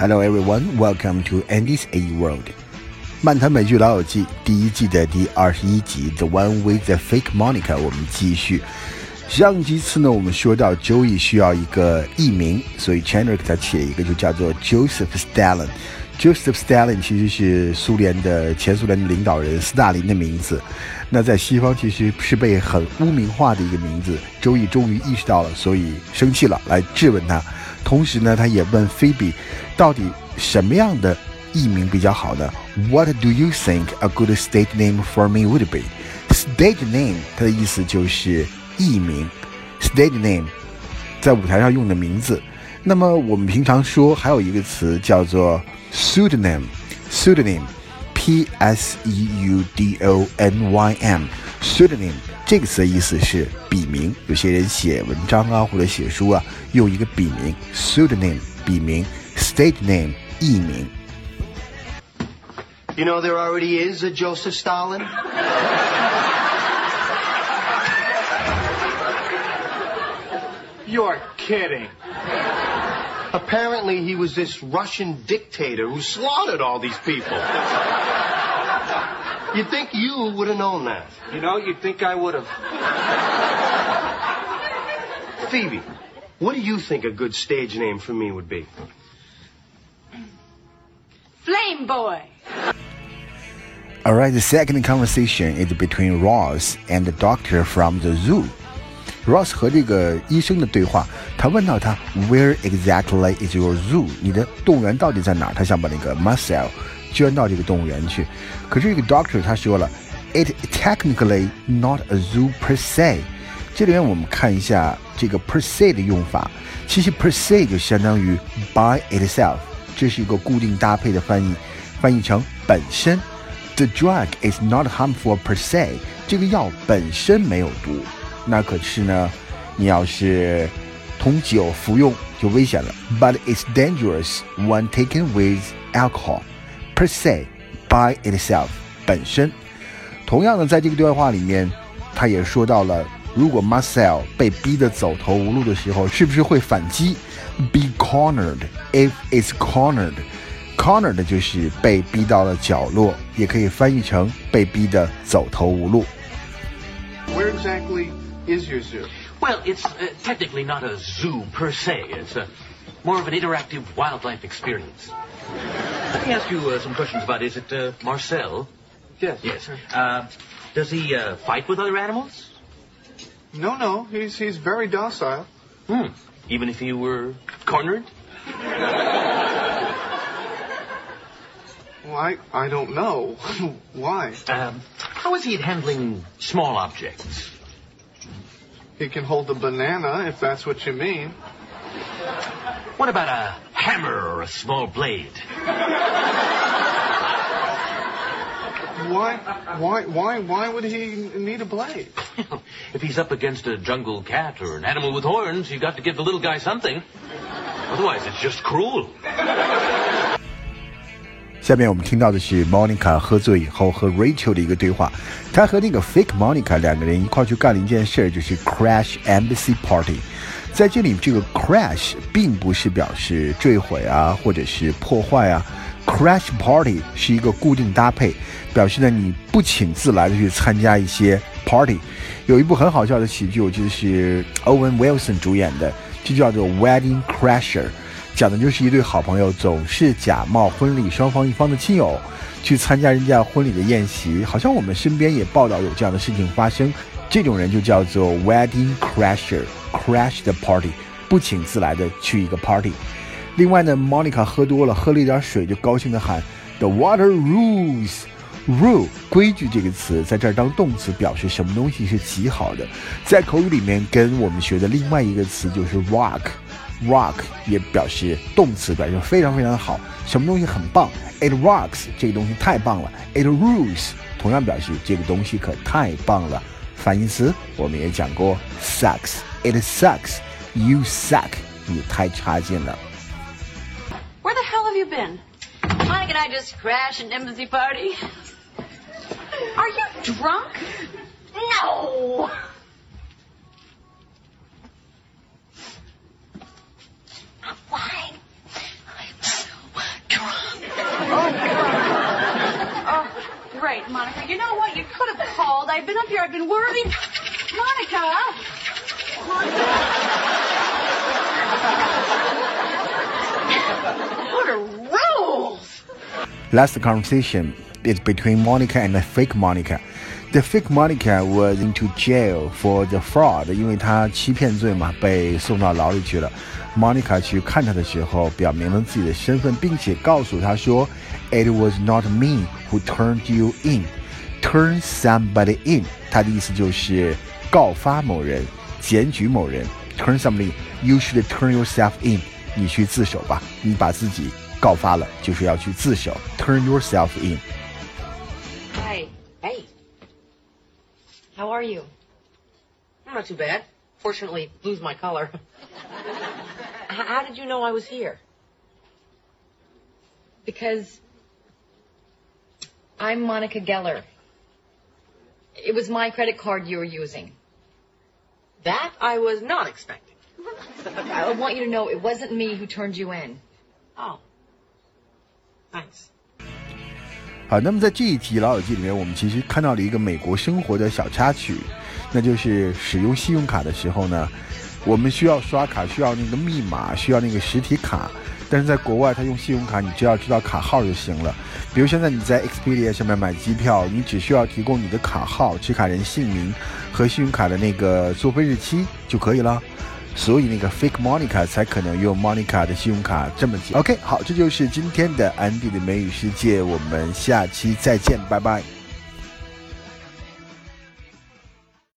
Hello everyone, welcome to Andy's A World。漫谈美剧老友记第一季的第二十一集，The One with the Fake Monica，我们继续。上几次呢，我们说到 Joey 需要一个艺名，所以 Chandler 给他起了一个，就叫做 Joseph Stalin。 Joseph Stalin 其实是苏联的前苏联的领导人斯大林的名字。那在西方其实是被很污名化的一个名字。周易终于意识到了，所以生气了，来质问他。同时呢，他也问菲比，到底什么样的艺名比较好呢？What do you think a good stage name for me would be? Stage name，它的意思就是艺名。Stage name，在舞台上用的名字。那么我们平常说还有一个词叫做 Pseudonym. Pseudonym. P S E U D O N Y M。pseudonym 这个词的意思是笔名，有些人写文章啊或者写书啊，用一个笔名 pseudonym 笔名，stage name 艺名。You know there already is a Joseph Stalin. You're kidding. Apparently he was this Russian dictator who slaughtered all these people. You'd think you would have known that. You know, you'd think I would have. Phoebe, what do you think a good stage name for me would be? Flame Boy. All right, the second conversation is between Ross and the doctor from the zoo. Ross 和这个医生的对话，他问到他 Where exactly is your zoo？你的动物园到底在哪儿？他想把那个 Marcel 捐到这个动物园去。可是这个 doctor 他说了，it technically not a zoo per se。这里面我们看一下这个 per se 的用法，其实 per se 就相当于 by itself，这是一个固定搭配的翻译，翻译成本身。The drug is not harmful per se，这个药本身没有毒。那可是呢，你要是同酒服用就危险了。But it's dangerous when taken with alcohol. per se by itself 本身。同样的，在这个对话里面，他也说到了，如果 Marcel 被逼得走投无路的时候，是不是会反击？Be cornered if it's cornered。cornered 就是被逼到了角落，也可以翻译成被逼得走投无路。Where exactly Is your zoo? Well, it's uh, technically not a zoo per se. It's a, more of an interactive wildlife experience. Let me ask you uh, some questions about, is it uh, Marcel? Yes. Yes. Uh, does he uh, fight with other animals? No, no. He's he's very docile. Hmm. Even if he were cornered? Well, I I don't know. Why? Um, how is he at handling small objects? He can hold a banana if that's what you mean. What about a hammer or a small blade? Why why why why would he need a blade? if he's up against a jungle cat or an animal with horns, you've got to give the little guy something. Otherwise, it's just cruel. 下面我们听到的是 Monica 喝醉以后和 Rachel 的一个对话。她和那个 Fake Monica 两个人一块去干了一件事，就是 Crash Embassy Party。在这里，这个 crash 并不是表示坠毁啊，或者是破坏啊。Crash Party 是一个固定搭配，表示呢你不请自来的去参加一些 party。有一部很好笑的喜剧，我记得是 Owen Wilson 主演的，就叫做 Wedding Crasher。讲的就是一对好朋友总是假冒婚礼双方一方的亲友，去参加人家婚礼的宴席。好像我们身边也报道有这样的事情发生。这种人就叫做 wedding crasher，crash the party，不请自来的去一个 party。另外呢，Monica 喝多了，喝了一点水就高兴的喊 The water rules。rule 规矩这个词在这儿当动词，表示什么东西是极好的。在口语里面，跟我们学的另外一个词就是 rock。rock 也表示动词，表示非常非常的好，什么东西很棒？It rocks，这个东西太棒了。It rules，同样表示这个东西可太棒了。反义词我们也讲过，sucks，it sucks，you suck，你太差劲了。Where the hell have you been? Why can I just crash an embassy party? Are you drunk? No. Monica. You know what? You could have called. I've been up here. I've been worried. Monica. What are rules? Last conversation is between Monica and the fake Monica. The fake Monica was into jail for the fraud，因为她欺骗罪嘛，被送到牢里去了。Monica 去看他的时候，表明了自己的身份，并且告诉他说：“It was not me who turned you in. Turn somebody in。”他的意思就是告发某人，检举某人。Turn somebody, you should turn yourself in。你去自首吧，你把自己告发了，就是要去自首。Turn yourself in。 Hi. Hey. How are you? I'm not too bad. Fortunately, blue's my color. How did you know I was here? Because I'm Monica Geller. It was my credit card you were using. That I was not expecting. I want you to know it wasn't me who turned you in. Oh. Thanks. 好，那么在这一集《老友记》里面，我们其实看到了一个美国生活的小插曲，那就是使用信用卡的时候呢，我们需要刷卡，需要那个密码，需要那个实体卡。但是在国外，他用信用卡，你只要知道卡号就行了。比如现在你在 Expedia 上面买机票，你只需要提供你的卡号、持卡人姓名和信用卡的那个作废日期就可以了。所以那个 fake Monica 才可能用 Monica 的信用卡这么记。OK，好，这就是今天的安迪的美语世界，我们下期再见，拜拜。